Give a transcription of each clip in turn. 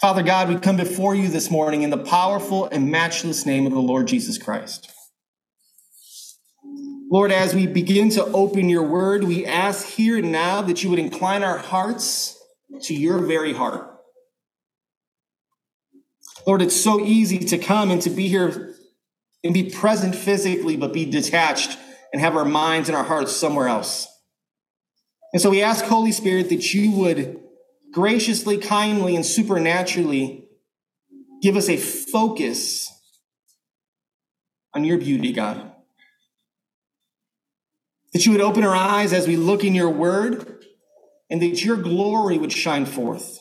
Father God, we come before you this morning in the powerful and matchless name of the Lord Jesus Christ. Lord, as we begin to open your word, we ask here and now that you would incline our hearts to your very heart. Lord, it's so easy to come and to be here and be present physically, but be detached and have our minds and our hearts somewhere else. And so we ask, Holy Spirit, that you would graciously, kindly, and supernaturally give us a focus on your beauty, God. That you would open our eyes as we look in your word, and that your glory would shine forth.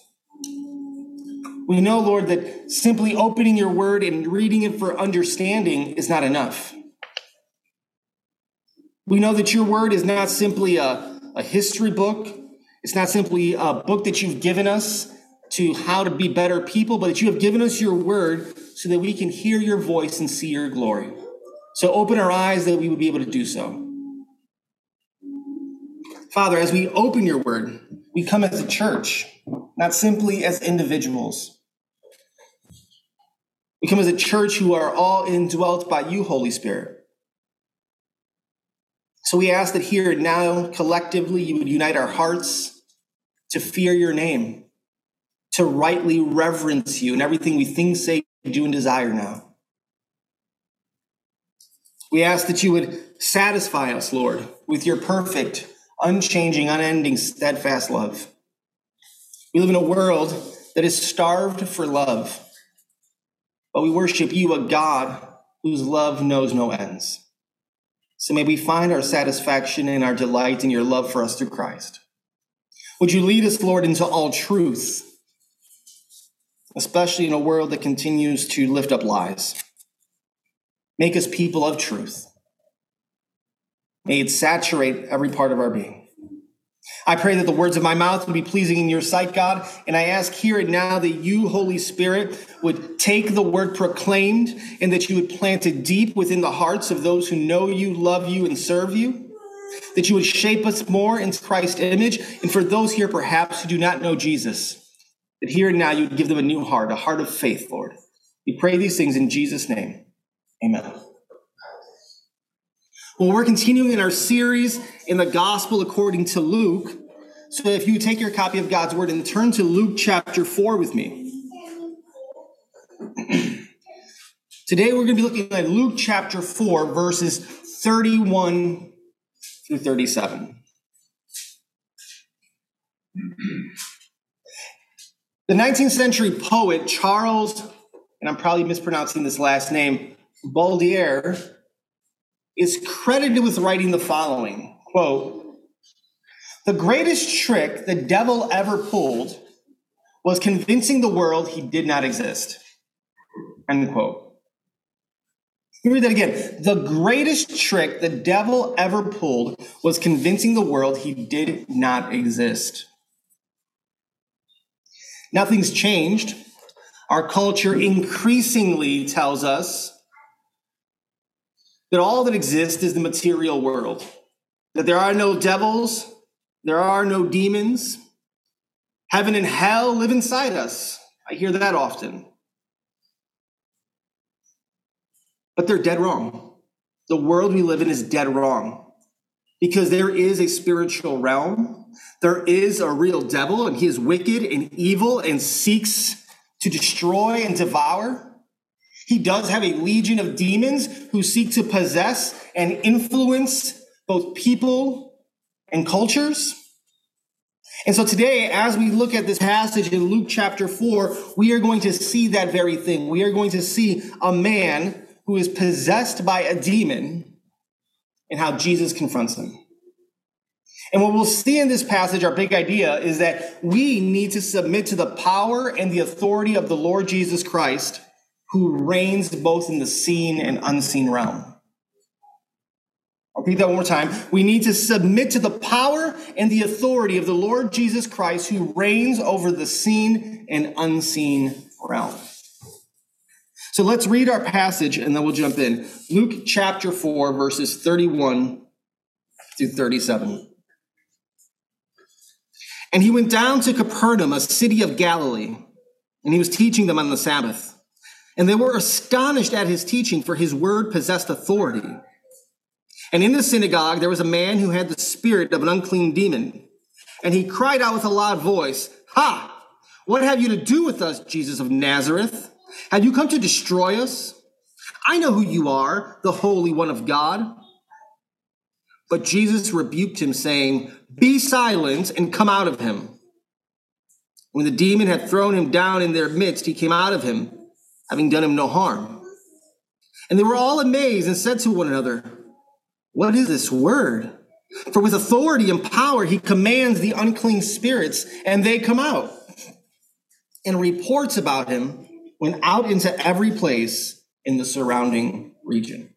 We know, Lord, that simply opening your word and reading it for understanding is not enough. We know that your word is not simply a, a history book it's not simply a book that you've given us to how to be better people, but that you have given us your word so that we can hear your voice and see your glory. So open our eyes that we would be able to do so. Father, as we open your word, we come as a church, not simply as individuals. We come as a church who are all indwelt by you, Holy Spirit. So we ask that here and now, collectively, you would unite our hearts to fear your name, to rightly reverence you in everything we think, say, do, and desire now. We ask that you would satisfy us, Lord, with your perfect, unchanging, unending, steadfast love. We live in a world that is starved for love, but we worship you, a God whose love knows no ends. So may we find our satisfaction and our delight in your love for us through Christ. Would you lead us, Lord, into all truth, especially in a world that continues to lift up lies? Make us people of truth. May it saturate every part of our being. I pray that the words of my mouth would be pleasing in your sight, God. And I ask here and now that you, Holy Spirit, would take the word proclaimed and that you would plant it deep within the hearts of those who know you, love you, and serve you that you would shape us more into Christ's image. And for those here perhaps who do not know Jesus, that here and now you would give them a new heart, a heart of faith, Lord. We pray these things in Jesus' name. Amen. Well, we're continuing in our series in the gospel according to Luke. So if you take your copy of God's word and turn to Luke chapter 4 with me. Today we're going to be looking at Luke chapter 4, verses 31 through 37. The 19th century poet Charles, and I'm probably mispronouncing this last name, Baudelaire, is credited with writing the following quote, The greatest trick the devil ever pulled was convincing the world he did not exist. End quote. Let me read that again. The greatest trick the devil ever pulled was convincing the world he did not exist. Nothing's changed. Our culture increasingly tells us that all that exists is the material world, that there are no devils, there are no demons. Heaven and hell live inside us. I hear that often. But they're dead wrong. The world we live in is dead wrong because there is a spiritual realm. There is a real devil, and he is wicked and evil and seeks to destroy and devour. He does have a legion of demons who seek to possess and influence both people and cultures. And so today, as we look at this passage in Luke chapter 4, we are going to see that very thing. We are going to see a man who is possessed by a demon and how Jesus confronts him. And what we'll see in this passage, our big idea is that we need to submit to the power and the authority of the Lord Jesus Christ, who reigns both in the seen and unseen realm. I'll repeat that one more time. We need to submit to the power and the authority of the Lord Jesus Christ, who reigns over the seen and unseen realm. So let's read our passage and then we'll jump in. Luke chapter 4, verses 31 through 37. And he went down to Capernaum, a city of Galilee, and he was teaching them on the Sabbath. And they were astonished at his teaching, for his word possessed authority. And in the synagogue, there was a man who had the spirit of an unclean demon. And he cried out with a loud voice, Ha! What have you to do with us, Jesus of Nazareth? Have you come to destroy us? I know who you are, the Holy One of God. But Jesus rebuked him, saying, Be silent and come out of him. When the demon had thrown him down in their midst, he came out of him, having done him no harm. And they were all amazed and said to one another, What is this word? For with authority and power he commands the unclean spirits, and they come out. And reports about him went out into every place in the surrounding region.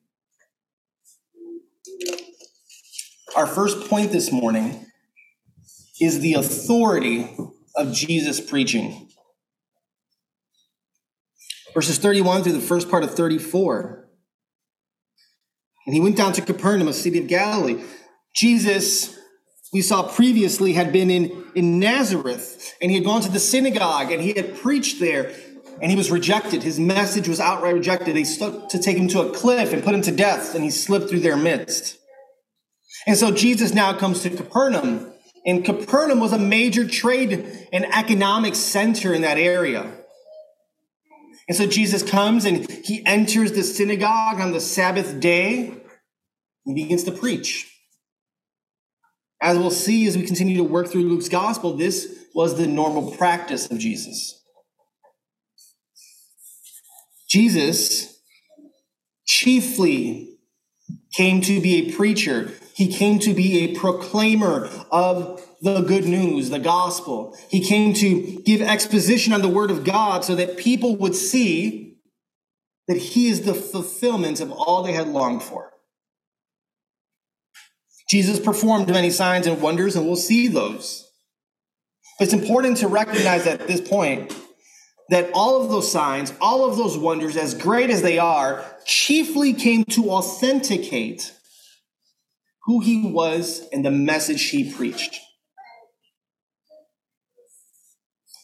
Our first point this morning is the authority of Jesus preaching. Verses 31 through the first part of 34. And he went down to Capernaum, a city of Galilee. Jesus, we saw previously, had been in, in Nazareth, and he had gone to the synagogue, and he had preached there, and he was rejected. His message was outright rejected. They stuck to take him to a cliff and put him to death, and he slipped through their midst. And so Jesus now comes to Capernaum. And Capernaum was a major trade and economic center in that area. And so Jesus comes and he enters the synagogue on the Sabbath day and begins to preach. As we'll see as we continue to work through Luke's gospel, this was the normal practice of Jesus. Jesus chiefly came to be a preacher he came to be a proclaimer of the good news, the gospel. He came to give exposition on the word of God so that people would see that he is the fulfillment of all they had longed for. Jesus performed many signs and wonders, and we'll see those. It's important to recognize at this point that all of those signs, all of those wonders, as great as they are, chiefly came to authenticate who he was and the message he preached.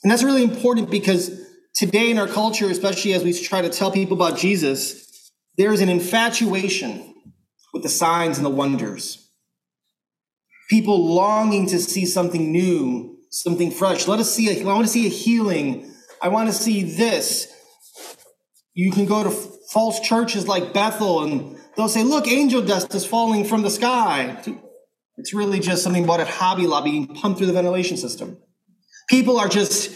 And that's really important because today in our culture, especially as we try to tell people about Jesus, there is an infatuation with the signs and the wonders. People longing to see something new, something fresh. Let us see, a, I want to see a healing. I want to see this. You can go to false churches like Bethel and They'll say, look, angel dust is falling from the sky. It's really just something bought at Hobby Lobby being pumped through the ventilation system. People are just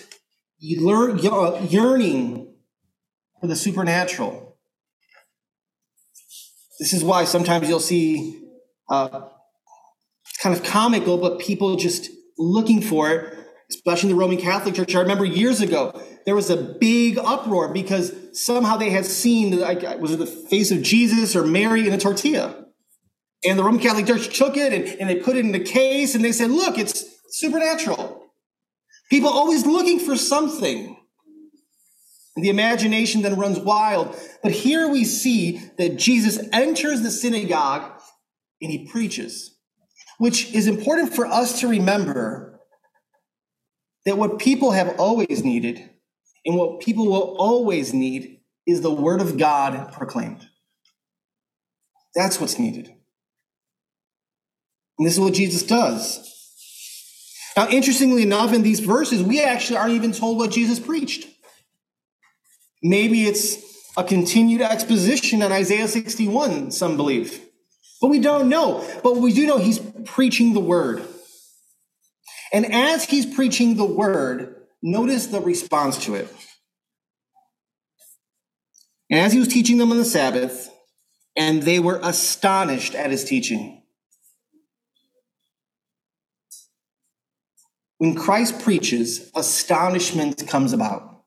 yearning for the supernatural. This is why sometimes you'll see uh, kind of comical, but people just looking for it, especially in the Roman Catholic Church. I remember years ago, there was a big uproar because somehow they had seen, was it the face of Jesus or Mary in a tortilla? And the Roman Catholic Church took it and, and they put it in the case and they said, look, it's supernatural. People always looking for something. The imagination then runs wild. But here we see that Jesus enters the synagogue and he preaches, which is important for us to remember that what people have always needed and what people will always need is the word of God proclaimed. That's what's needed. And this is what Jesus does. Now, interestingly enough, in these verses, we actually aren't even told what Jesus preached. Maybe it's a continued exposition on Isaiah 61, some believe. But we don't know. But we do know he's preaching the word. And as he's preaching the word, Notice the response to it. And as he was teaching them on the Sabbath, and they were astonished at his teaching. When Christ preaches, astonishment comes about.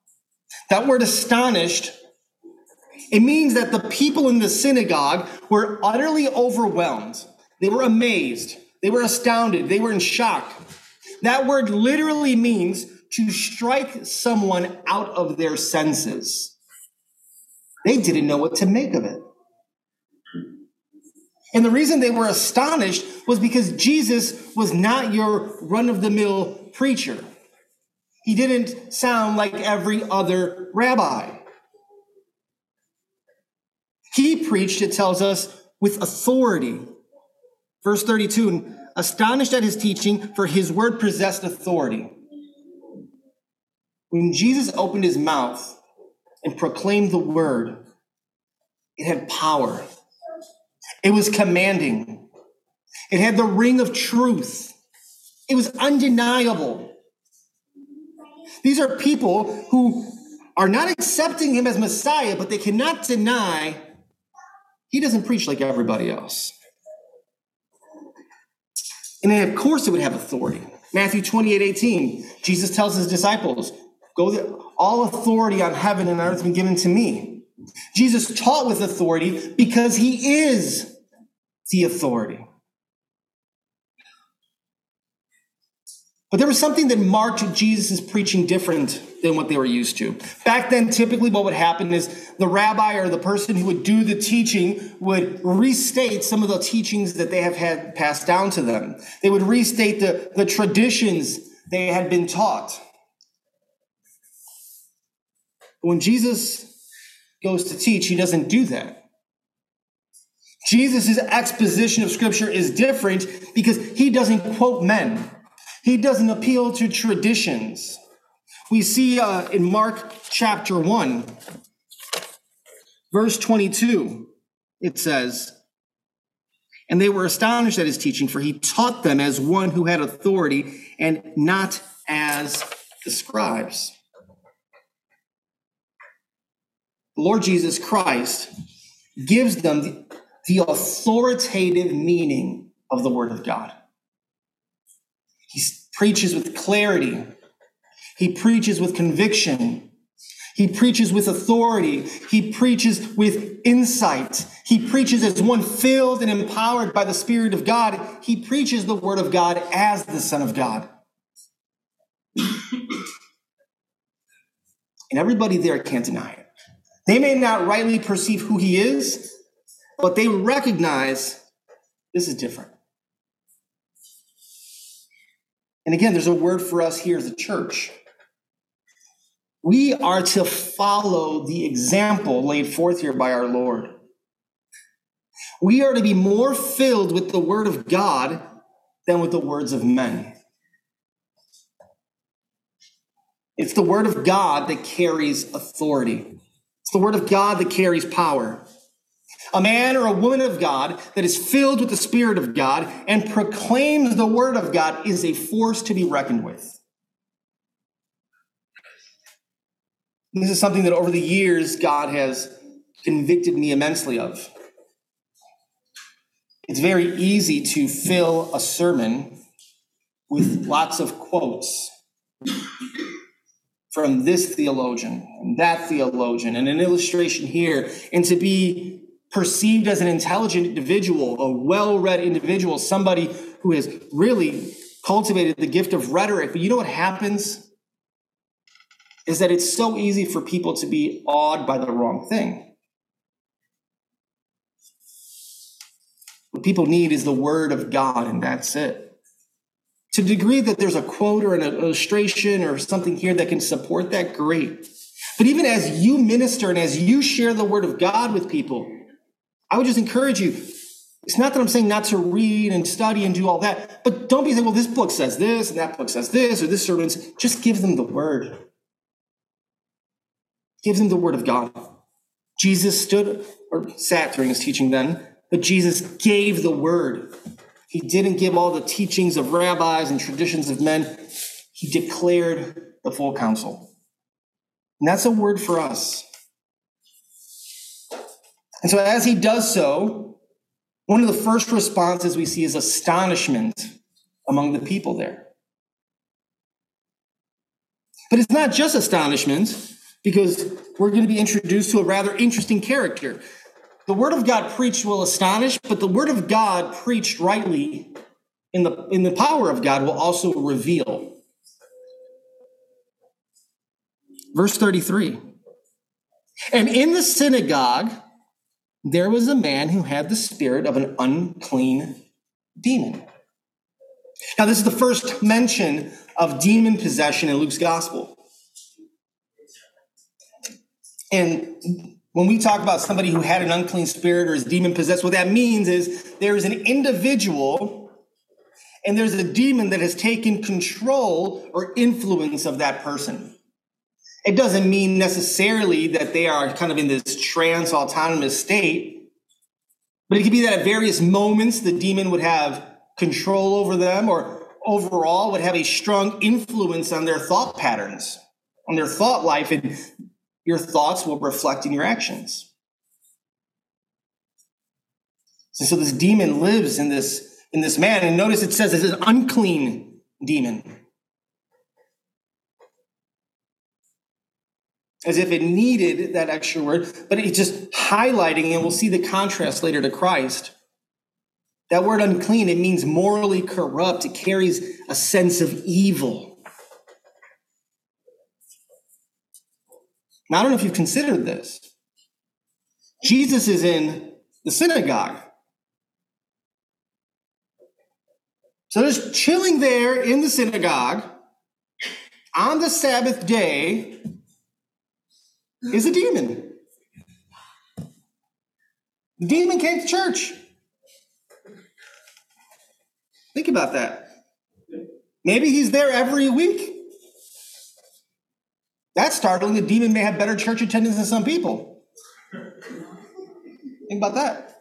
That word astonished, it means that the people in the synagogue were utterly overwhelmed. They were amazed. They were astounded. They were in shock. That word literally means to strike someone out of their senses. They didn't know what to make of it. And the reason they were astonished was because Jesus was not your run of the mill preacher. He didn't sound like every other rabbi. He preached, it tells us, with authority. Verse 32 astonished at his teaching, for his word possessed authority. When Jesus opened his mouth and proclaimed the word, it had power. It was commanding. It had the ring of truth. It was undeniable. These are people who are not accepting him as Messiah, but they cannot deny he doesn't preach like everybody else. And then, of course, it would have authority. Matthew 28 18, Jesus tells his disciples, Go, there, all authority on heaven and earth has been given to me. Jesus taught with authority because he is the authority. But there was something that marked Jesus' preaching different than what they were used to. Back then, typically what would happen is the rabbi or the person who would do the teaching would restate some of the teachings that they have had passed down to them. They would restate the, the traditions they had been taught. When Jesus goes to teach, he doesn't do that. Jesus' exposition of scripture is different because he doesn't quote men. He doesn't appeal to traditions. We see uh, in Mark chapter 1, verse 22, it says, And they were astonished at his teaching, for he taught them as one who had authority and not as the scribes. The Lord Jesus Christ gives them the, the authoritative meaning of the Word of God. He preaches with clarity. He preaches with conviction. He preaches with authority. He preaches with insight. He preaches as one filled and empowered by the Spirit of God. He preaches the Word of God as the Son of God. and everybody there can't deny it. They may not rightly perceive who He is, but they recognize this is different. And again, there's a word for us here as a church. We are to follow the example laid forth here by our Lord. We are to be more filled with the word of God than with the words of men. It's the word of God that carries authority. It's the word of God that carries power a man or a woman of God that is filled with the Spirit of God and proclaims the Word of God is a force to be reckoned with. This is something that over the years God has convicted me immensely of. It's very easy to fill a sermon with lots of quotes from this theologian and that theologian and an illustration here, and to be perceived as an intelligent individual, a well read individual, somebody who has really cultivated the gift of rhetoric. But you know what happens? Is that it's so easy for people to be awed by the wrong thing. What people need is the word of God, and that's it. To the degree that there's a quote or an illustration or something here that can support that, great. But even as you minister and as you share the word of God with people, I would just encourage you. It's not that I'm saying not to read and study and do all that, but don't be saying, well, this book says this and that book says this or this sermon's. Just give them the word. Give them the word of God. Jesus stood or sat during his teaching then, but Jesus gave the word. He didn't give all the teachings of rabbis and traditions of men. He declared the full counsel. And that's a word for us. And so, as he does so, one of the first responses we see is astonishment among the people there. But it's not just astonishment, because we're going to be introduced to a rather interesting character. The word of God preached will astonish, but the word of God preached rightly in the, in the power of God will also reveal. Verse 33 And in the synagogue, there was a man who had the spirit of an unclean demon. Now, this is the first mention of demon possession in Luke's gospel. And when we talk about somebody who had an unclean spirit or is demon possessed, what that means is there is an individual and there's a demon that has taken control or influence of that person. It doesn't mean necessarily that they are kind of in this trance autonomous state, but it could be that at various moments the demon would have control over them or overall would have a strong influence on their thought patterns, on their thought life, and your thoughts will reflect in your actions. And so this demon lives in this, in this man, and notice it says it's an unclean demon. as if it needed that extra word, but it's just highlighting, and we'll see the contrast later to Christ. That word unclean, it means morally corrupt. It carries a sense of evil. Now, I don't know if you've considered this. Jesus is in the synagogue. So there's chilling there in the synagogue on the Sabbath day is a demon. The demon came to church. Think about that. Maybe he's there every week. That's startling. The demon may have better church attendance than some people. Think about that.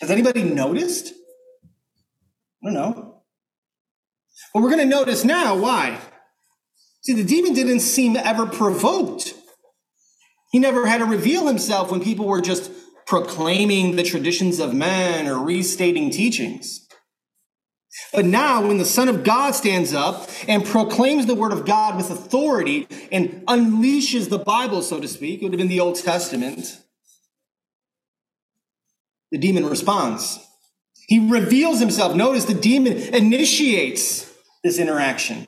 Has anybody noticed? I don't know. But we're going to notice now why. See, the demon didn't seem ever provoked. He never had to reveal himself when people were just proclaiming the traditions of men or restating teachings. But now, when the Son of God stands up and proclaims the Word of God with authority and unleashes the Bible, so to speak, it would have been the Old Testament, the demon responds. He reveals himself. Notice the demon initiates this interaction.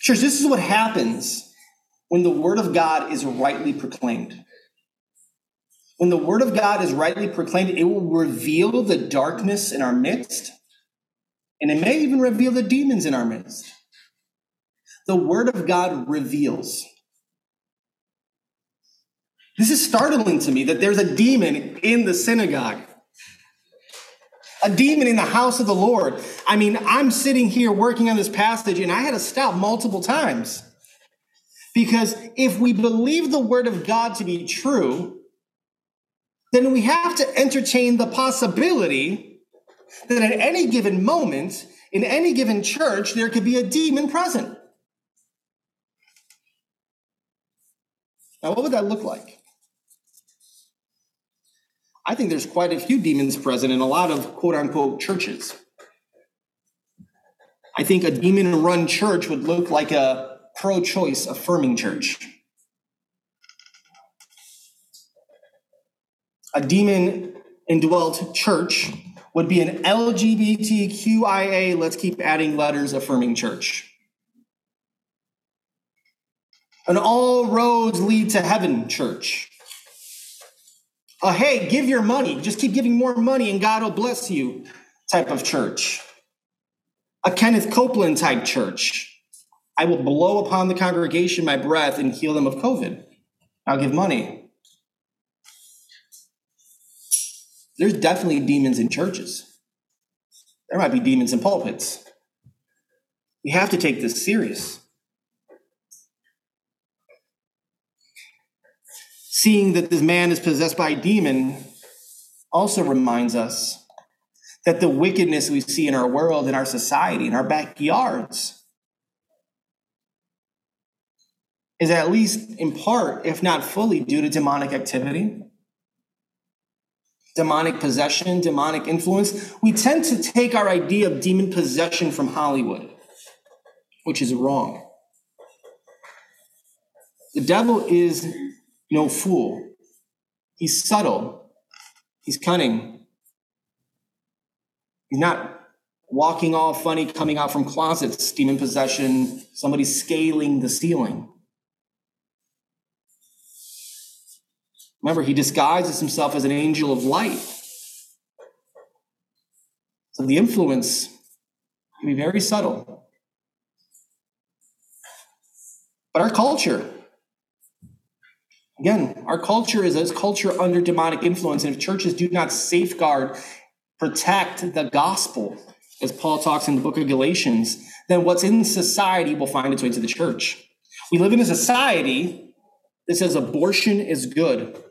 Church, this is what happens when the word of God is rightly proclaimed. When the word of God is rightly proclaimed, it will reveal the darkness in our midst, and it may even reveal the demons in our midst. The word of God reveals. This is startling to me that there's a demon in the synagogue a demon in the house of the Lord. I mean, I'm sitting here working on this passage and I had to stop multiple times. Because if we believe the word of God to be true, then we have to entertain the possibility that at any given moment, in any given church, there could be a demon present. Now, what would that look like? I think there's quite a few demons present in a lot of quote unquote churches. I think a demon run church would look like a pro choice affirming church. A demon indwelt church would be an LGBTQIA, let's keep adding letters, affirming church. An all roads lead to heaven church a hey, give your money, just keep giving more money and God will bless you type of church. A Kenneth Copeland type church. I will blow upon the congregation my breath and heal them of COVID. I'll give money. There's definitely demons in churches. There might be demons in pulpits. We have to take this serious. seeing that this man is possessed by a demon also reminds us that the wickedness we see in our world, in our society, in our backyards, is at least in part, if not fully, due to demonic activity, demonic possession, demonic influence. We tend to take our idea of demon possession from Hollywood, which is wrong. The devil is no fool. He's subtle. He's cunning. He's not walking all funny, coming out from closets, demon possession, somebody scaling the ceiling. Remember, he disguises himself as an angel of light. So the influence can be very subtle. But our culture, again, our culture is a culture under demonic influence. And if churches do not safeguard, protect the gospel, as Paul talks in the book of Galatians, then what's in society will find its way to the church. We live in a society that says abortion is good.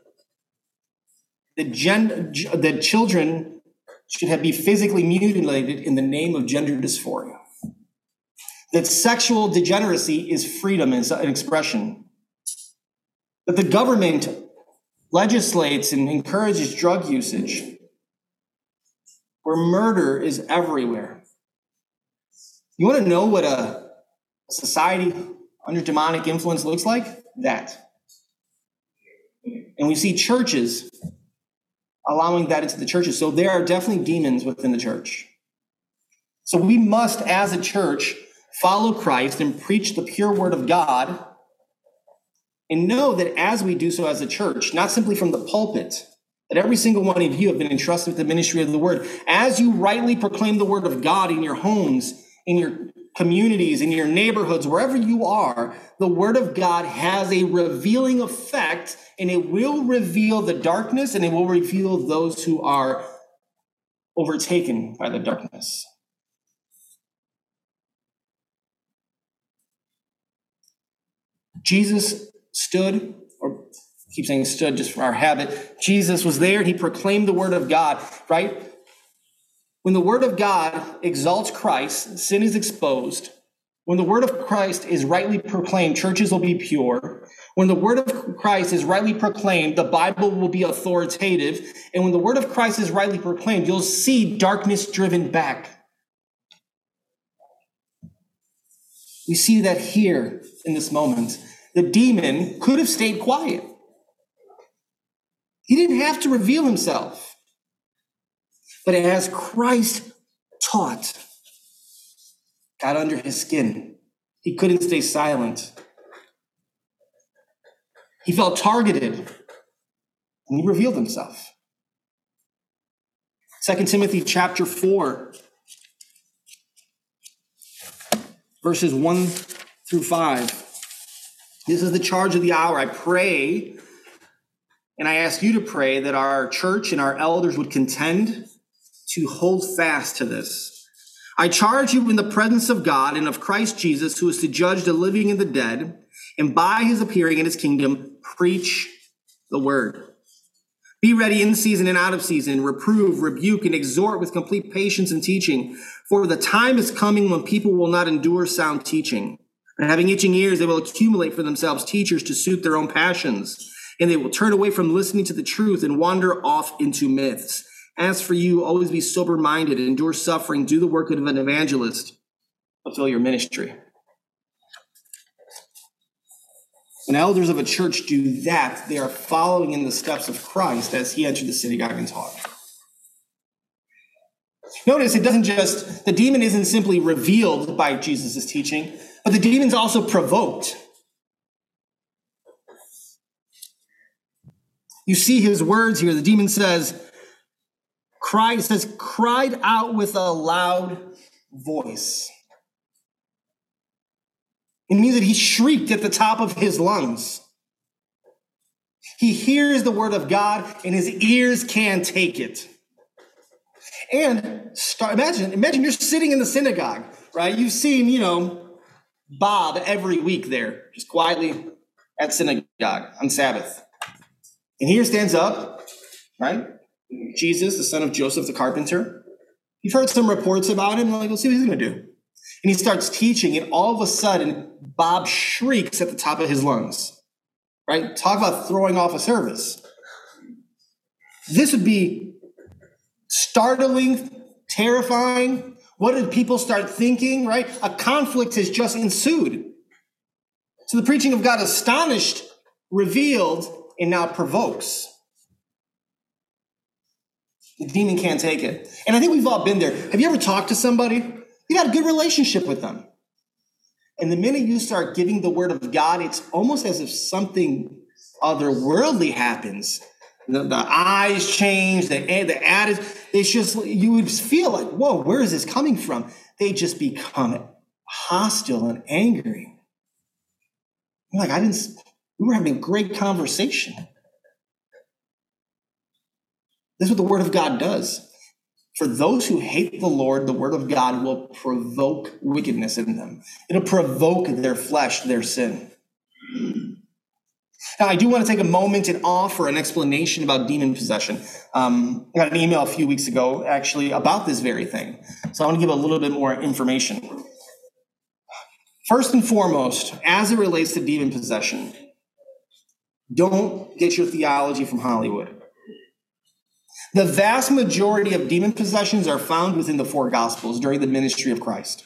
That, gen- that children should have, be physically mutilated in the name of gender dysphoria. That sexual degeneracy is freedom and expression. That the government legislates and encourages drug usage. Where murder is everywhere. You want to know what a society under demonic influence looks like? That. And we see churches allowing that into the churches. So there are definitely demons within the church. So we must, as a church, follow Christ and preach the pure word of God and know that as we do so as a church, not simply from the pulpit, that every single one of you have been entrusted with the ministry of the word. As you rightly proclaim the word of God in your homes, in your communities, in your neighborhoods, wherever you are, the Word of God has a revealing effect and it will reveal the darkness and it will reveal those who are overtaken by the darkness. Jesus stood, or keep saying stood just for our habit. Jesus was there and he proclaimed the word of God, right? When the word of God exalts Christ, sin is exposed. When the word of Christ is rightly proclaimed, churches will be pure. When the word of Christ is rightly proclaimed, the Bible will be authoritative. And when the word of Christ is rightly proclaimed, you'll see darkness driven back. We see that here in this moment. The demon could have stayed quiet. He didn't have to reveal himself. But as Christ taught, got under his skin, he couldn't stay silent. He felt targeted and he revealed himself. 2 Timothy chapter 4, verses 1 through 5. This is the charge of the hour. I pray, and I ask you to pray that our church and our elders would contend to hold fast to this. I charge you in the presence of God and of Christ Jesus, who is to judge the living and the dead, and by his appearing in his kingdom, preach the word. Be ready in season and out of season, reprove, rebuke, and exhort with complete patience and teaching. For the time is coming when people will not endure sound teaching. And having itching ears, they will accumulate for themselves teachers to suit their own passions. And they will turn away from listening to the truth and wander off into myths. As for you, always be sober minded, endure suffering, do the work of an evangelist, fulfill your ministry. When elders of a church do that, they are following in the steps of Christ as he entered the synagogue and taught. Notice it doesn't just, the demon isn't simply revealed by Jesus' teaching, but the demon's also provoked. You see his words here. The demon says, cried, says, cried out with a loud voice. It means that he shrieked at the top of his lungs. He hears the word of God and his ears can't take it. And start, imagine, imagine you're sitting in the synagogue, right? You've seen, you know, Bob every week there, just quietly at synagogue on Sabbath. And here stands up, right? Jesus, the son of Joseph the carpenter. You've heard some reports about him. Like, let's see what he's going to do. And he starts teaching, and all of a sudden, Bob shrieks at the top of his lungs. Right? Talk about throwing off a service. This would be startling, terrifying. What did people start thinking? Right? A conflict has just ensued. So the preaching of God astonished, revealed, and now provokes. The demon can't take it. And I think we've all been there. Have you ever talked to somebody? You got a good relationship with them. And the minute you start giving the word of God, it's almost as if something otherworldly happens. The, the eyes change, the, the attitude. They just, you would feel like, whoa, where is this coming from? They just become hostile and angry. I'm like, I didn't, we were having a great conversation. This is what the Word of God does. For those who hate the Lord, the Word of God will provoke wickedness in them. It'll provoke their flesh, their sin. Now, I do want to take a moment and offer an explanation about demon possession. Um, I got an email a few weeks ago, actually, about this very thing. So I want to give a little bit more information. First and foremost, as it relates to demon possession, don't get your theology from Hollywood. The vast majority of demon possessions are found within the four gospels during the ministry of Christ.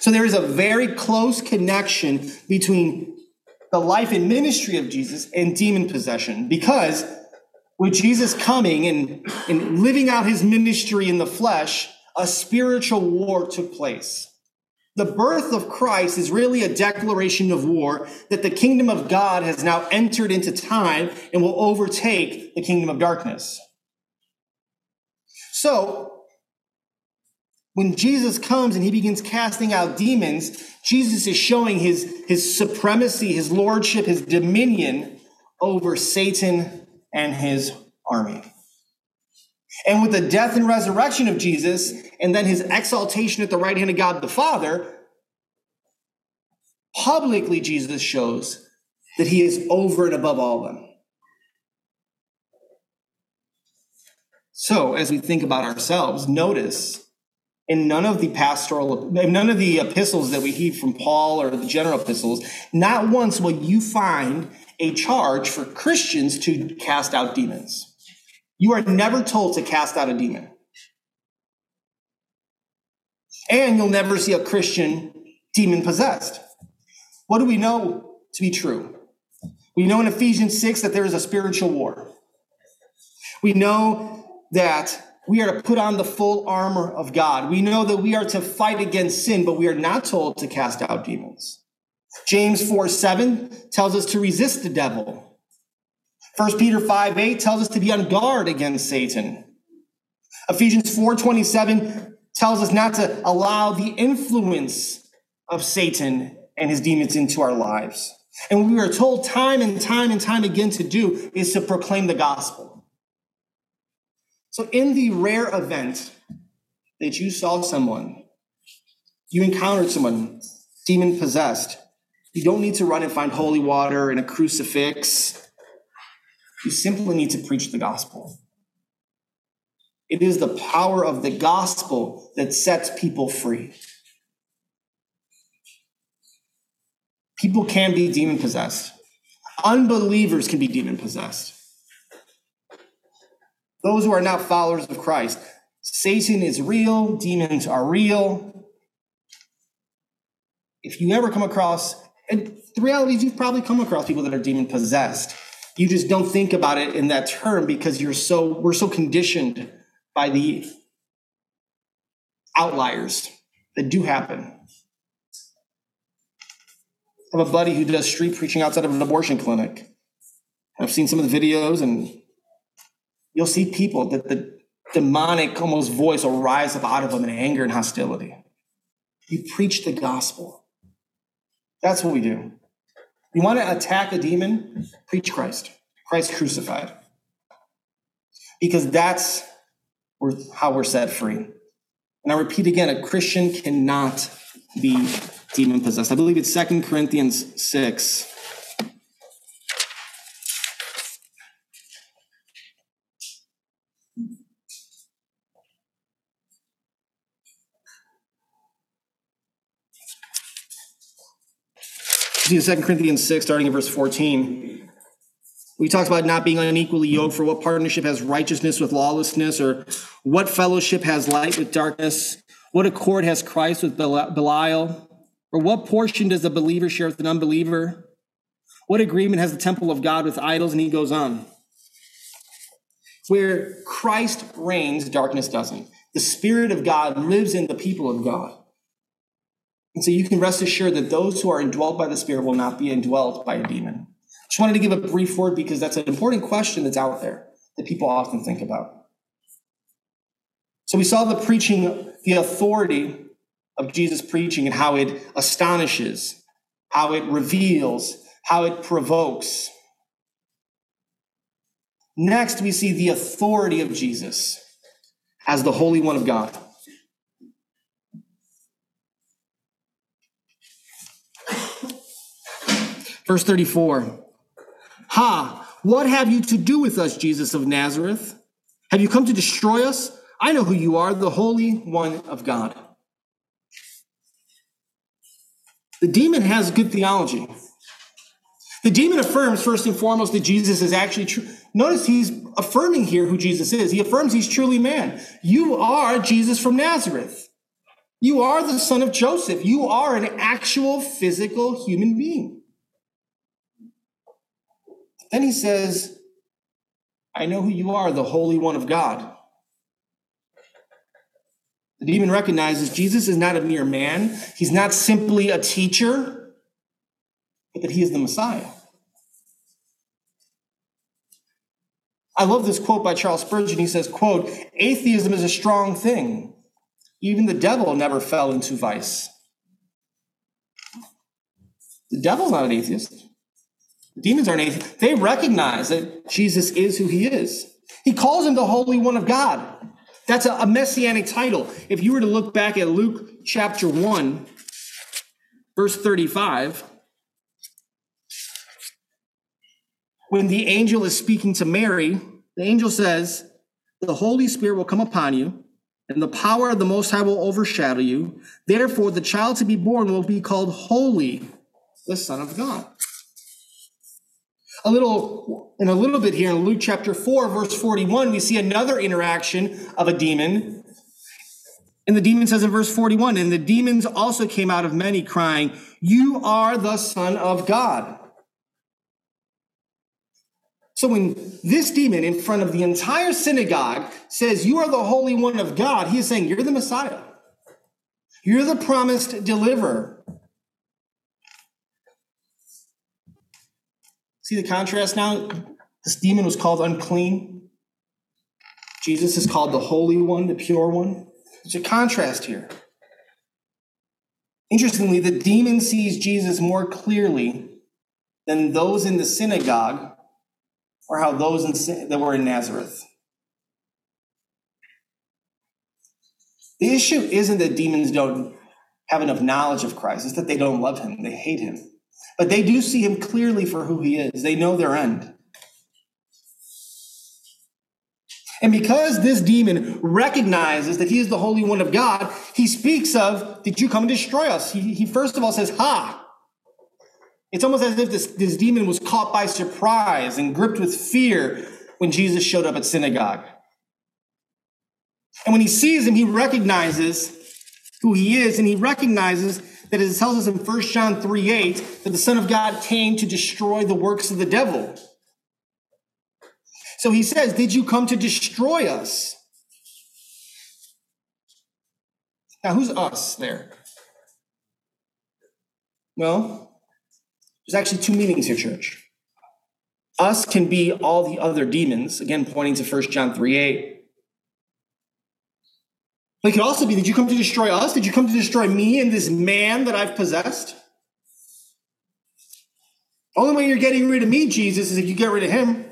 So there is a very close connection between the life and ministry of Jesus and demon possession because with Jesus coming and, and living out his ministry in the flesh, a spiritual war took place. The birth of Christ is really a declaration of war that the kingdom of God has now entered into time and will overtake the kingdom of darkness. So, when Jesus comes and he begins casting out demons, Jesus is showing his, his supremacy, his lordship, his dominion over Satan and his army. And with the death and resurrection of Jesus, and then his exaltation at the right hand of God the Father, publicly Jesus shows that he is over and above all of them. So, as we think about ourselves, notice in none of the pastoral, none of the epistles that we hear from Paul or the general epistles, not once will you find a charge for Christians to cast out demons. You are never told to cast out a demon. And you'll never see a Christian demon possessed. What do we know to be true? We know in Ephesians 6 that there is a spiritual war. We know that we are to put on the full armor of God. We know that we are to fight against sin, but we are not told to cast out demons. James 4 7 tells us to resist the devil. 1 Peter 5 8 tells us to be on guard against Satan. Ephesians 4 27 tells us not to allow the influence of Satan and his demons into our lives. And what we are told time and time and time again to do is to proclaim the gospel. So, in the rare event that you saw someone, you encountered someone demon possessed, you don't need to run and find holy water and a crucifix. You simply need to preach the gospel. It is the power of the gospel that sets people free. People can be demon possessed. Unbelievers can be demon possessed those who are not followers of Christ. Satan is real, demons are real. If you ever come across, and the reality is you've probably come across people that are demon possessed. You just don't think about it in that term because you're so we're so conditioned by the outliers that do happen. I have a buddy who does street preaching outside of an abortion clinic. I've seen some of the videos and you'll see people that the demonic almost voice will rise up out of them in anger and hostility. You preach the gospel. That's what we do. You want to attack a demon? Preach Christ. Christ crucified. Because that's how we're set free. And I repeat again, a Christian cannot be demon possessed. I believe it's Second Corinthians 6. In 2 Corinthians 6, starting in verse 14, we talks about not being unequally yoked, for what partnership has righteousness with lawlessness, or what fellowship has light with darkness? What accord has Christ with Belial? Or what portion does the believer share with an unbeliever? What agreement has the temple of God with idols? And he goes on. Where Christ reigns, darkness doesn't. The Spirit of God lives in the people of God. And so you can rest assured that those who are indwelt by the Spirit will not be indwelt by a demon. Just wanted to give a brief word because that's an important question that's out there that people often think about. So we saw the preaching, the authority of Jesus preaching and how it astonishes, how it reveals, how it provokes. Next, we see the authority of Jesus as the Holy One of God. Verse 34 Ha, what have you to do with us, Jesus of Nazareth? Have you come to destroy us? I know who you are, the Holy One of God. The demon has good theology. The demon affirms, first and foremost, that Jesus is actually true. Notice he's affirming here who Jesus is. He affirms he's truly man. You are Jesus from Nazareth. You are the son of Joseph. You are an actual physical human being. Then he says, I know who you are, the Holy One of God. The demon recognizes Jesus is not a mere man, he's not simply a teacher, but that he is the Messiah. I love this quote by Charles Spurgeon. He says, quote, atheism is a strong thing. Even the devil never fell into vice. The devil's not an atheist. Demons aren't atheists. They recognize that Jesus is who he is. He calls him the Holy One of God. That's a, a messianic title. If you were to look back at Luke chapter 1, verse 35, when the angel is speaking to Mary, the angel says, The Holy Spirit will come upon you, and the power of the Most High will overshadow you. Therefore, the child to be born will be called Holy, the Son of God. A little, in a little bit here in Luke chapter 4, verse 41, we see another interaction of a demon. And the demon says in verse 41, and the demons also came out of many, crying, You are the Son of God. So when this demon in front of the entire synagogue says, You are the Holy One of God, he is saying, You're the Messiah. You're the promised deliverer. See the contrast now? This demon was called unclean. Jesus is called the Holy One, the pure one. There's a contrast here. Interestingly, the demon sees Jesus more clearly than those in the synagogue or how those in, that were in Nazareth. The issue isn't that demons don't have enough knowledge of Christ, it's that they don't love him, they hate him. But they do see him clearly for who he is. They know their end. And because this demon recognizes that he is the Holy One of God, he speaks of, Did you come and destroy us? He, he first of all says, Ha! It's almost as if this, this demon was caught by surprise and gripped with fear when Jesus showed up at synagogue. And when he sees him, he recognizes who he is, and he recognizes that it tells us in 1 John 3 8 that the Son of God came to destroy the works of the devil. So he says, Did you come to destroy us? Now, who's us there? Well, there's actually two meanings here, church. Us can be all the other demons, again, pointing to 1 John 3 8. It could also be, did you come to destroy us? Did you come to destroy me and this man that I've possessed? Only way you're getting rid of me, Jesus, is if you get rid of him.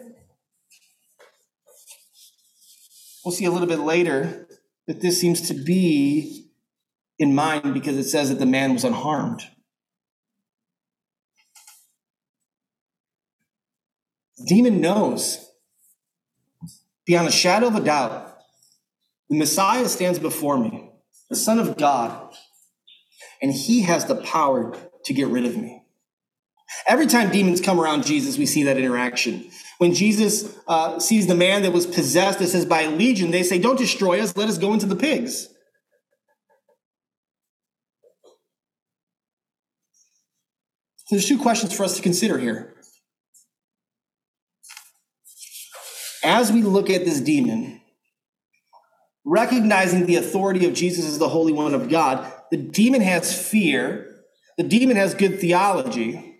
We'll see a little bit later that this seems to be in mind because it says that the man was unharmed. The demon knows beyond a shadow of a doubt the Messiah stands before me, the Son of God, and he has the power to get rid of me. Every time demons come around Jesus, we see that interaction. When Jesus uh, sees the man that was possessed, it says by legion, they say, Don't destroy us, let us go into the pigs. there's two questions for us to consider here. As we look at this demon, recognizing the authority of Jesus as the Holy One of God. The demon has fear, the demon has good theology.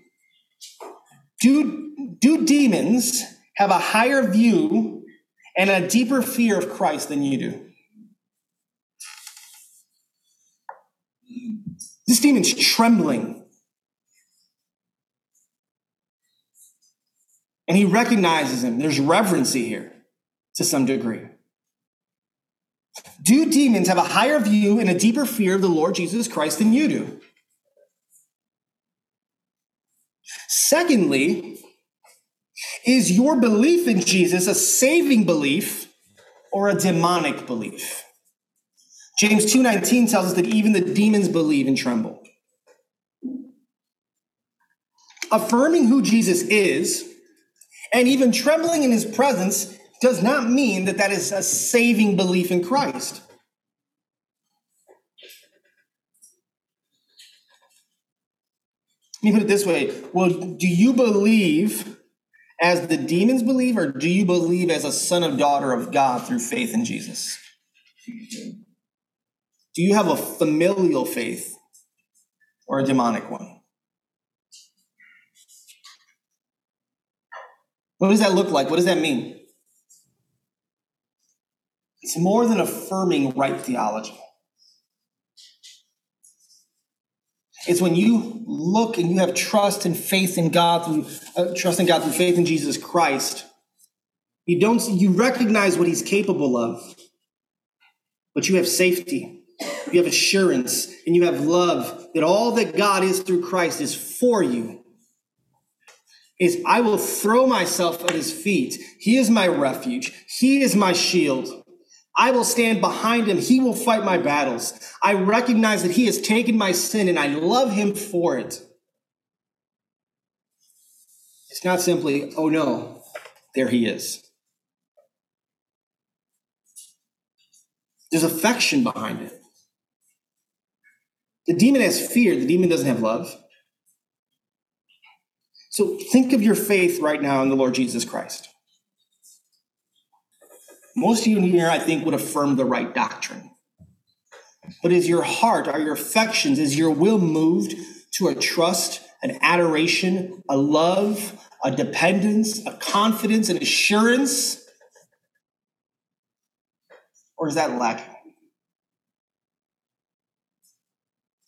Do, do demons have a higher view and a deeper fear of Christ than you do? This demon's trembling. And he recognizes him. There's reverency here to some degree. Do demons have a higher view and a deeper fear of the Lord Jesus Christ than you do? Secondly, is your belief in Jesus a saving belief or a demonic belief? James 2:19 tells us that even the demons believe and tremble. Affirming who Jesus is and even trembling in his presence does not mean that that is a saving belief in Christ. Let me put it this way. Well, do you believe as the demons believe, or do you believe as a son of daughter of God through faith in Jesus? Do you have a familial faith or a demonic one? What does that look like? What does that mean? It's more than affirming right theology. It's when you look and you have trust and faith in God through uh, trust in God through faith in Jesus Christ. You don't you recognize what He's capable of, but you have safety you have assurance, and you have love that all that God is through Christ is for you. Is I will throw myself at his feet. He is my refuge. He is my shield. I will stand behind him. He will fight my battles. I recognize that he has taken my sin and I love him for it. It's not simply, oh no, there he is. There's affection behind it. The demon has fear, the demon doesn't have love. So think of your faith right now in the Lord Jesus Christ. Most of you in here, I think, would affirm the right doctrine. But is your heart, are your affections, is your will moved to a trust, an adoration, a love, a dependence, a confidence, an assurance? Or is that lacking?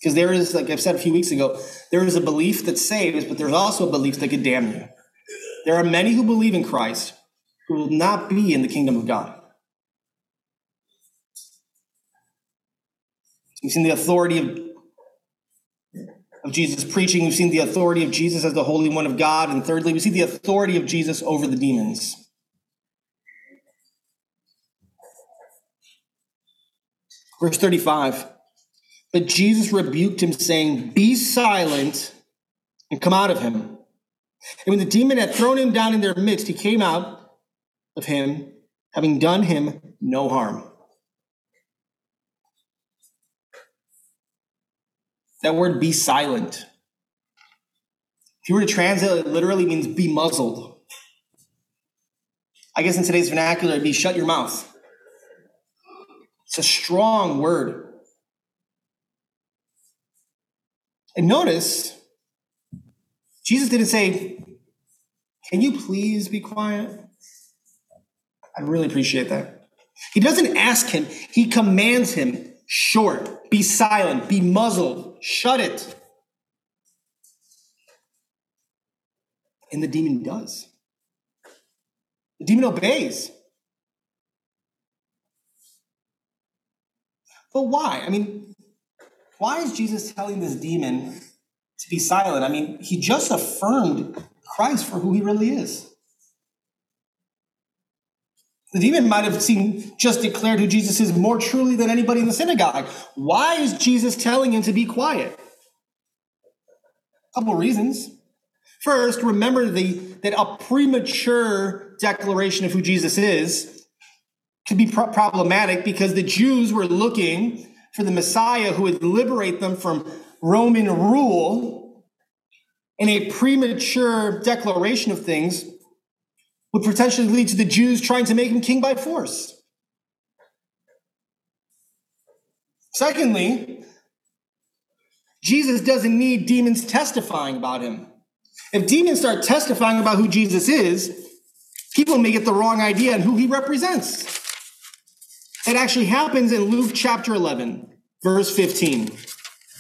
Because there is, like I've said a few weeks ago, there is a belief that saves, but there's also a belief that could damn you. There are many who believe in Christ who will not be in the kingdom of God. We've seen the authority of, of Jesus preaching. We've seen the authority of Jesus as the Holy One of God. And thirdly, we see the authority of Jesus over the demons. Verse 35. But Jesus rebuked him, saying, Be silent and come out of him. And when the demon had thrown him down in their midst, he came out of him, having done him no harm. That word be silent. If you were to translate it, literally means be muzzled. I guess in today's vernacular, it'd be shut your mouth. It's a strong word. And notice, Jesus didn't say, Can you please be quiet? I really appreciate that. He doesn't ask him, he commands him, short, be silent, be muzzled, shut it. And the demon does. The demon obeys. But why? I mean, why is Jesus telling this demon to be silent? I mean, he just affirmed Christ for who he really is. The demon might have seen just declared who Jesus is more truly than anybody in the synagogue. Why is Jesus telling him to be quiet? A couple reasons. First, remember the, that a premature declaration of who Jesus is could be pro- problematic because the Jews were looking for the Messiah who would liberate them from Roman rule, and a premature declaration of things would potentially lead to the Jews trying to make him king by force. Secondly, Jesus doesn't need demons testifying about him. If demons start testifying about who Jesus is, people may get the wrong idea on who he represents. It actually happens in Luke chapter 11, verse 15.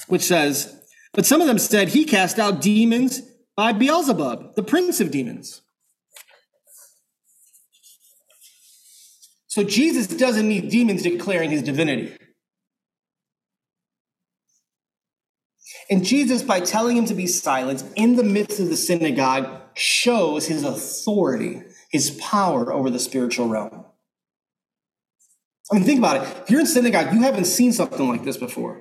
which says, But some of them said he cast out demons by Beelzebub, the prince of demons. So Jesus doesn't need demons declaring his divinity. And Jesus, by telling him to be silent in the midst of the synagogue, shows his authority, his power over the spiritual realm. I mean, think about it. If you're in synagogue, you haven't seen something like this before.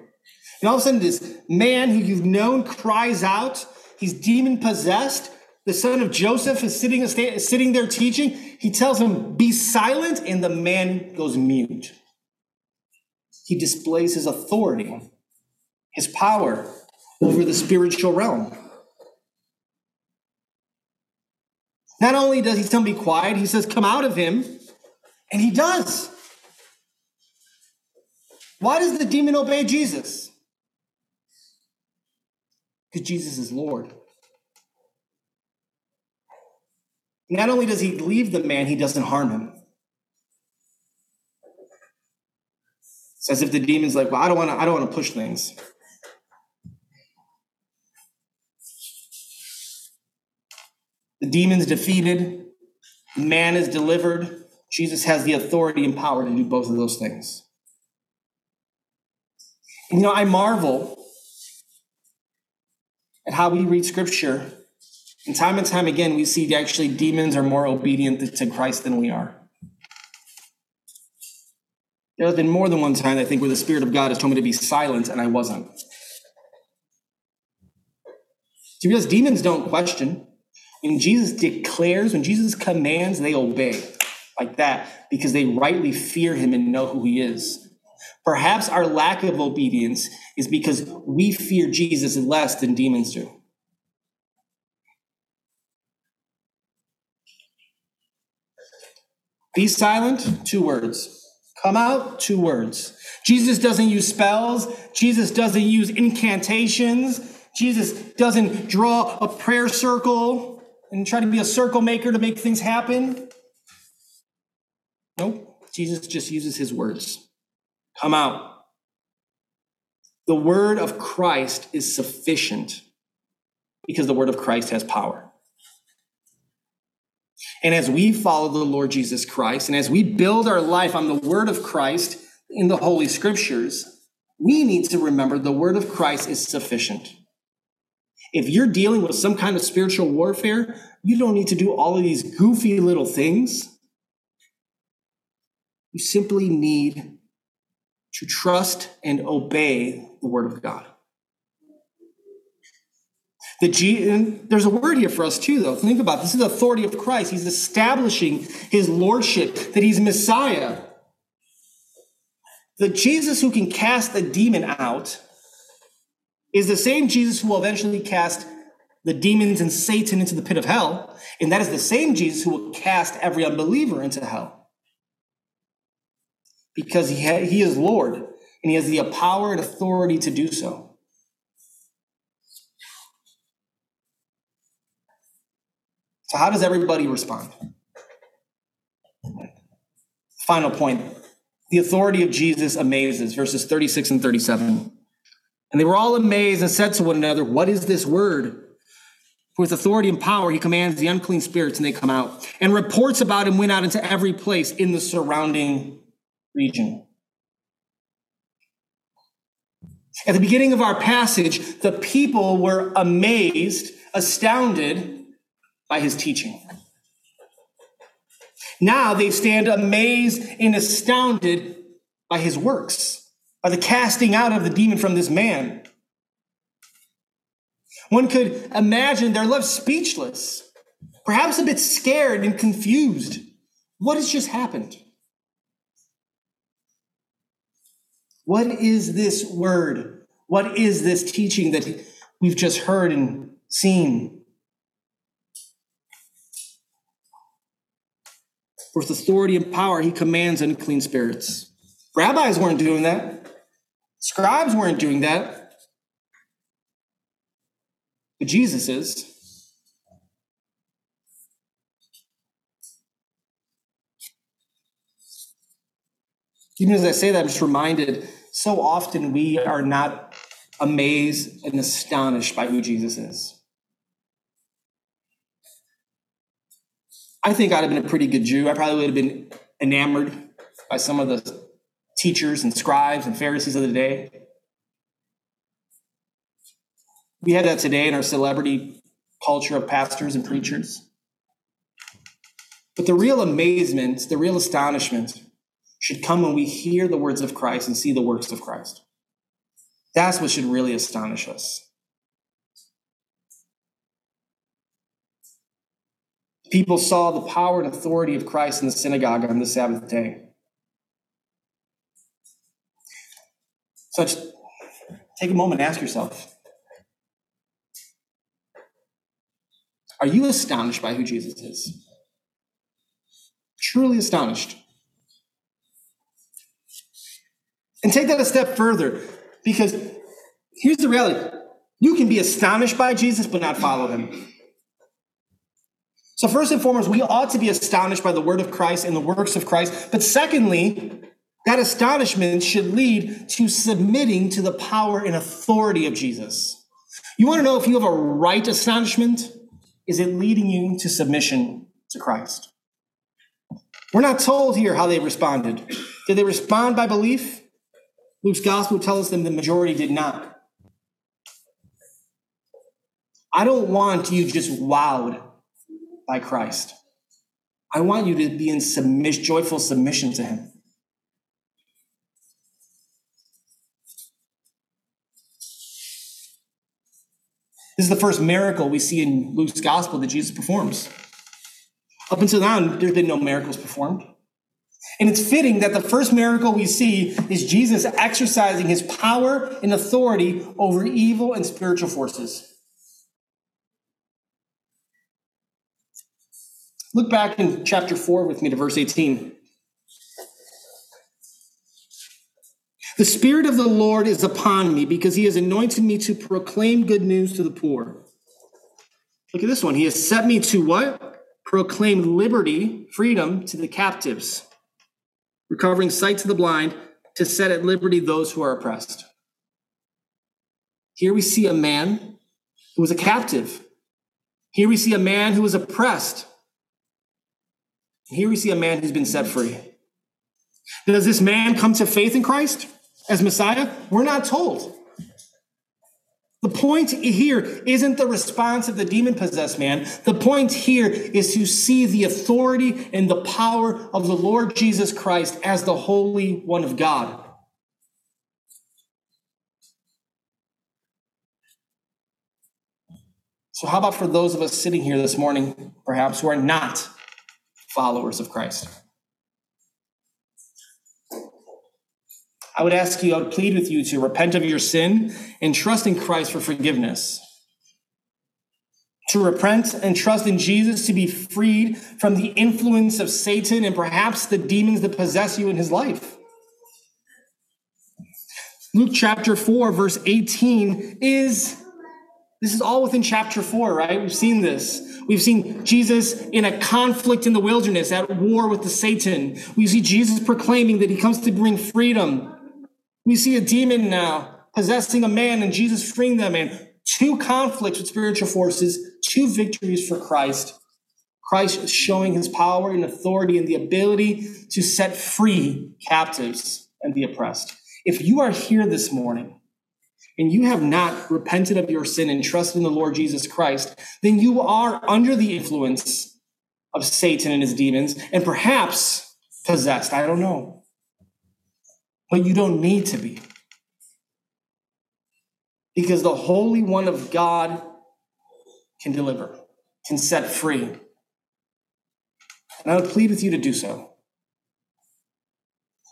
And all of a sudden, this man who you've known cries out, he's demon possessed. The son of Joseph is sitting, sitting there teaching. He tells him, Be silent, and the man goes mute. He displays his authority, his power over the spiritual realm. Not only does he tell him be quiet, he says, Come out of him, and he does. Why does the demon obey Jesus? Because Jesus is Lord. Not only does he leave the man, he doesn't harm him. It's as if the demon's like, well, I don't want to, I don't want to push things. The demon's defeated, man is delivered. Jesus has the authority and power to do both of those things. You know, I marvel at how we read scripture. And time and time again, we see actually demons are more obedient to Christ than we are. There has been more than one time, I think, where the Spirit of God has told me to be silent and I wasn't. Because demons don't question. When Jesus declares, when Jesus commands, they obey like that because they rightly fear him and know who he is. Perhaps our lack of obedience is because we fear Jesus less than demons do. Be silent, two words. Come out, two words. Jesus doesn't use spells. Jesus doesn't use incantations. Jesus doesn't draw a prayer circle and try to be a circle maker to make things happen. Nope. Jesus just uses his words. Come out. The word of Christ is sufficient because the word of Christ has power. And as we follow the Lord Jesus Christ and as we build our life on the word of Christ in the Holy Scriptures, we need to remember the word of Christ is sufficient. If you're dealing with some kind of spiritual warfare, you don't need to do all of these goofy little things. You simply need to trust and obey the word of God. The G, there's a word here for us too, though. Think about it. this is the authority of Christ. He's establishing his lordship, that he's Messiah. The Jesus who can cast the demon out is the same Jesus who will eventually cast the demons and Satan into the pit of hell. And that is the same Jesus who will cast every unbeliever into hell. Because he, ha- he is Lord and he has the power and authority to do so. So, how does everybody respond? Final point the authority of Jesus amazes, verses 36 and 37. And they were all amazed and said to one another, What is this word? With authority and power, he commands the unclean spirits and they come out. And reports about him went out into every place in the surrounding region. At the beginning of our passage, the people were amazed, astounded by his teaching. Now they stand amazed and astounded by his works by the casting out of the demon from this man. One could imagine they're left speechless, perhaps a bit scared and confused. What has just happened? What is this word? What is this teaching that we've just heard and seen? With authority and power, he commands unclean spirits. Rabbis weren't doing that. Scribes weren't doing that. But Jesus is. Even as I say that, I'm just reminded so often we are not amazed and astonished by who Jesus is. I think I'd have been a pretty good Jew. I probably would have been enamored by some of the teachers and scribes and Pharisees of the day. We have that today in our celebrity culture of pastors and preachers. But the real amazement, the real astonishment should come when we hear the words of Christ and see the works of Christ. That's what should really astonish us. People saw the power and authority of Christ in the synagogue on the Sabbath day. So just take a moment and ask yourself Are you astonished by who Jesus is? Truly astonished. And take that a step further, because here's the reality you can be astonished by Jesus, but not follow him. So, first and foremost, we ought to be astonished by the word of Christ and the works of Christ. But secondly, that astonishment should lead to submitting to the power and authority of Jesus. You want to know if you have a right astonishment? Is it leading you to submission to Christ? We're not told here how they responded. Did they respond by belief? Luke's gospel tells them the majority did not. I don't want you just wowed by Christ. I want you to be in submission, joyful submission to Him. This is the first miracle we see in Luke's gospel that Jesus performs. Up until now, there's been no miracles performed. And it's fitting that the first miracle we see is Jesus exercising his power and authority over evil and spiritual forces. Look back in chapter 4 with me to verse 18. The Spirit of the Lord is upon me because he has anointed me to proclaim good news to the poor. Look at this one. He has set me to what? Proclaim liberty, freedom to the captives, recovering sight to the blind, to set at liberty those who are oppressed. Here we see a man who was a captive. Here we see a man who was oppressed. Here we see a man who's been set free. Does this man come to faith in Christ as Messiah? We're not told. The point here isn't the response of the demon possessed man. The point here is to see the authority and the power of the Lord Jesus Christ as the Holy One of God. So, how about for those of us sitting here this morning, perhaps, who are not followers of Christ. I would ask you, I would plead with you to repent of your sin and trust in Christ for forgiveness. To repent and trust in Jesus to be freed from the influence of Satan and perhaps the demons that possess you in his life. Luke chapter 4, verse 18 is this is all within chapter 4, right? We've seen this. We've seen Jesus in a conflict in the wilderness, at war with the Satan. We see Jesus proclaiming that he comes to bring freedom. We see a demon now possessing a man and Jesus freeing that man. Two conflicts with spiritual forces, two victories for Christ. Christ is showing his power and authority and the ability to set free captives and the oppressed. If you are here this morning and you have not repented of your sin and trusted in the Lord Jesus Christ, then you are under the influence of Satan and his demons and perhaps possessed. I don't know. But you don't need to be. Because the Holy One of God can deliver, can set free. And I would plead with you to do so.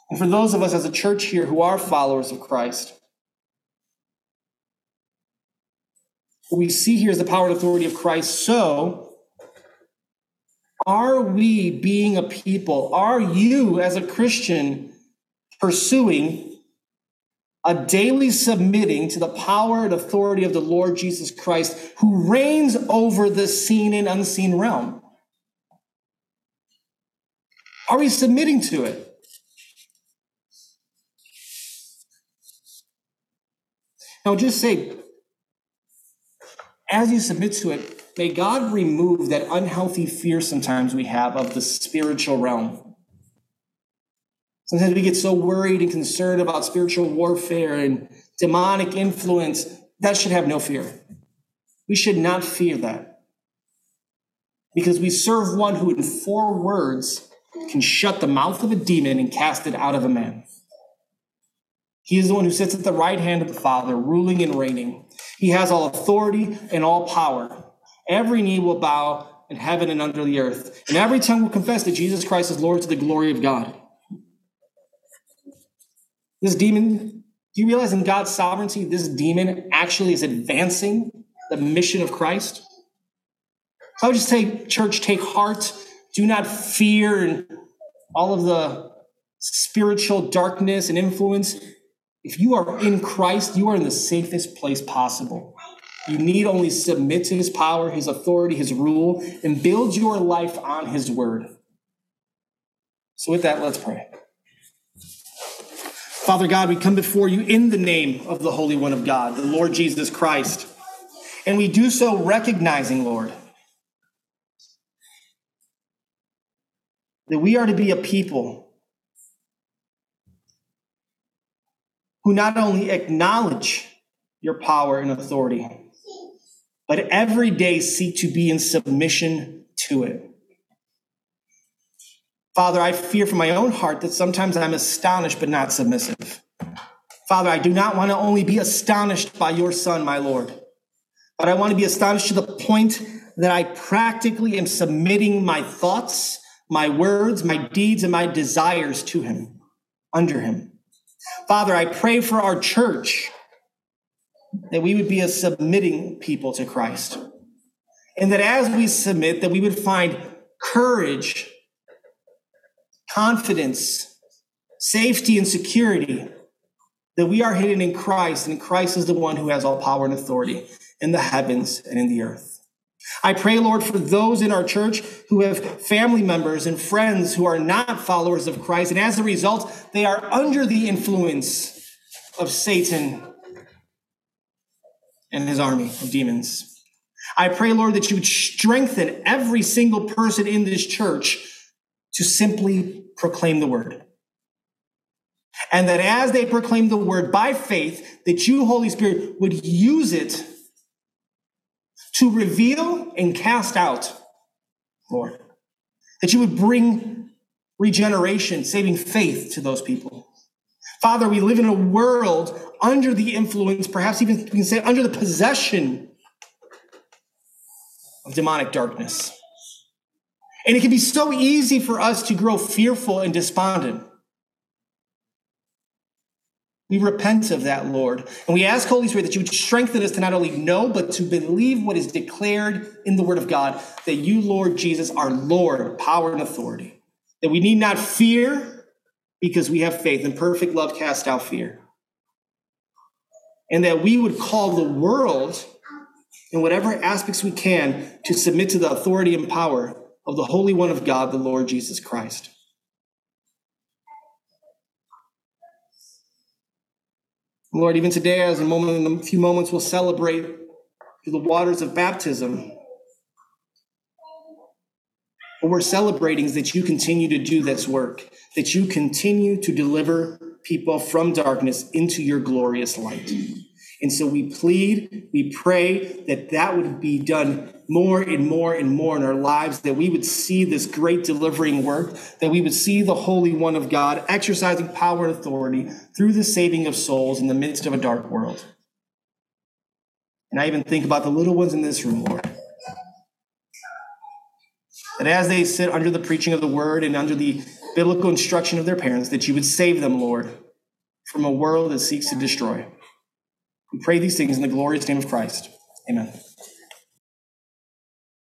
And for those of us as a church here who are followers of Christ, What we see here is the power and authority of Christ. So, are we being a people? Are you, as a Christian, pursuing a daily submitting to the power and authority of the Lord Jesus Christ, who reigns over the seen and unseen realm? Are we submitting to it? I'll just say, as you submit to it, may God remove that unhealthy fear sometimes we have of the spiritual realm. Sometimes we get so worried and concerned about spiritual warfare and demonic influence. That should have no fear. We should not fear that. Because we serve one who, in four words, can shut the mouth of a demon and cast it out of a man. He is the one who sits at the right hand of the Father, ruling and reigning. He has all authority and all power. Every knee will bow in heaven and under the earth, and every tongue will confess that Jesus Christ is Lord to the glory of God. This demon, do you realize in God's sovereignty, this demon actually is advancing the mission of Christ? I would just say, church, take heart. Do not fear all of the spiritual darkness and influence. If you are in Christ, you are in the safest place possible. You need only submit to his power, his authority, his rule, and build your life on his word. So, with that, let's pray. Father God, we come before you in the name of the Holy One of God, the Lord Jesus Christ. And we do so recognizing, Lord, that we are to be a people who not only acknowledge your power and authority, but every day seek to be in submission to it. Father, I fear for my own heart that sometimes I'm astonished but not submissive. Father, I do not want to only be astonished by your Son, my Lord, but I want to be astonished to the point that I practically am submitting my thoughts, my words, my deeds, and my desires to Him, under Him. Father, I pray for our church that we would be a submitting people to Christ. And that as we submit, that we would find courage, confidence, safety, and security that we are hidden in Christ, and Christ is the one who has all power and authority in the heavens and in the earth. I pray, Lord, for those in our church who have family members and friends who are not followers of Christ, and as a result, they are under the influence of Satan and his army of demons. I pray, Lord, that you would strengthen every single person in this church to simply proclaim the word. And that as they proclaim the word by faith, that you, Holy Spirit, would use it to reveal and cast out, Lord. That you would bring regeneration, saving faith to those people. Father, we live in a world under the influence, perhaps even we can say under the possession of demonic darkness. And it can be so easy for us to grow fearful and despondent. We repent of that, Lord. And we ask, Holy Spirit, that you would strengthen us to not only know, but to believe what is declared in the Word of God that you, Lord Jesus, are Lord, power and authority. That we need not fear because we have faith, and perfect love cast out fear. And that we would call the world, in whatever aspects we can, to submit to the authority and power of the Holy One of God, the Lord Jesus Christ. Lord, even today, as a moment in a few moments, we'll celebrate through the waters of baptism. What we're celebrating is that you continue to do this work, that you continue to deliver people from darkness into your glorious light. And so we plead, we pray that that would be done more and more and more in our lives, that we would see this great delivering work, that we would see the Holy One of God exercising power and authority through the saving of souls in the midst of a dark world. And I even think about the little ones in this room, Lord. That as they sit under the preaching of the word and under the biblical instruction of their parents, that you would save them, Lord, from a world that seeks to destroy. We pray these things in the glorious name of Christ. Amen.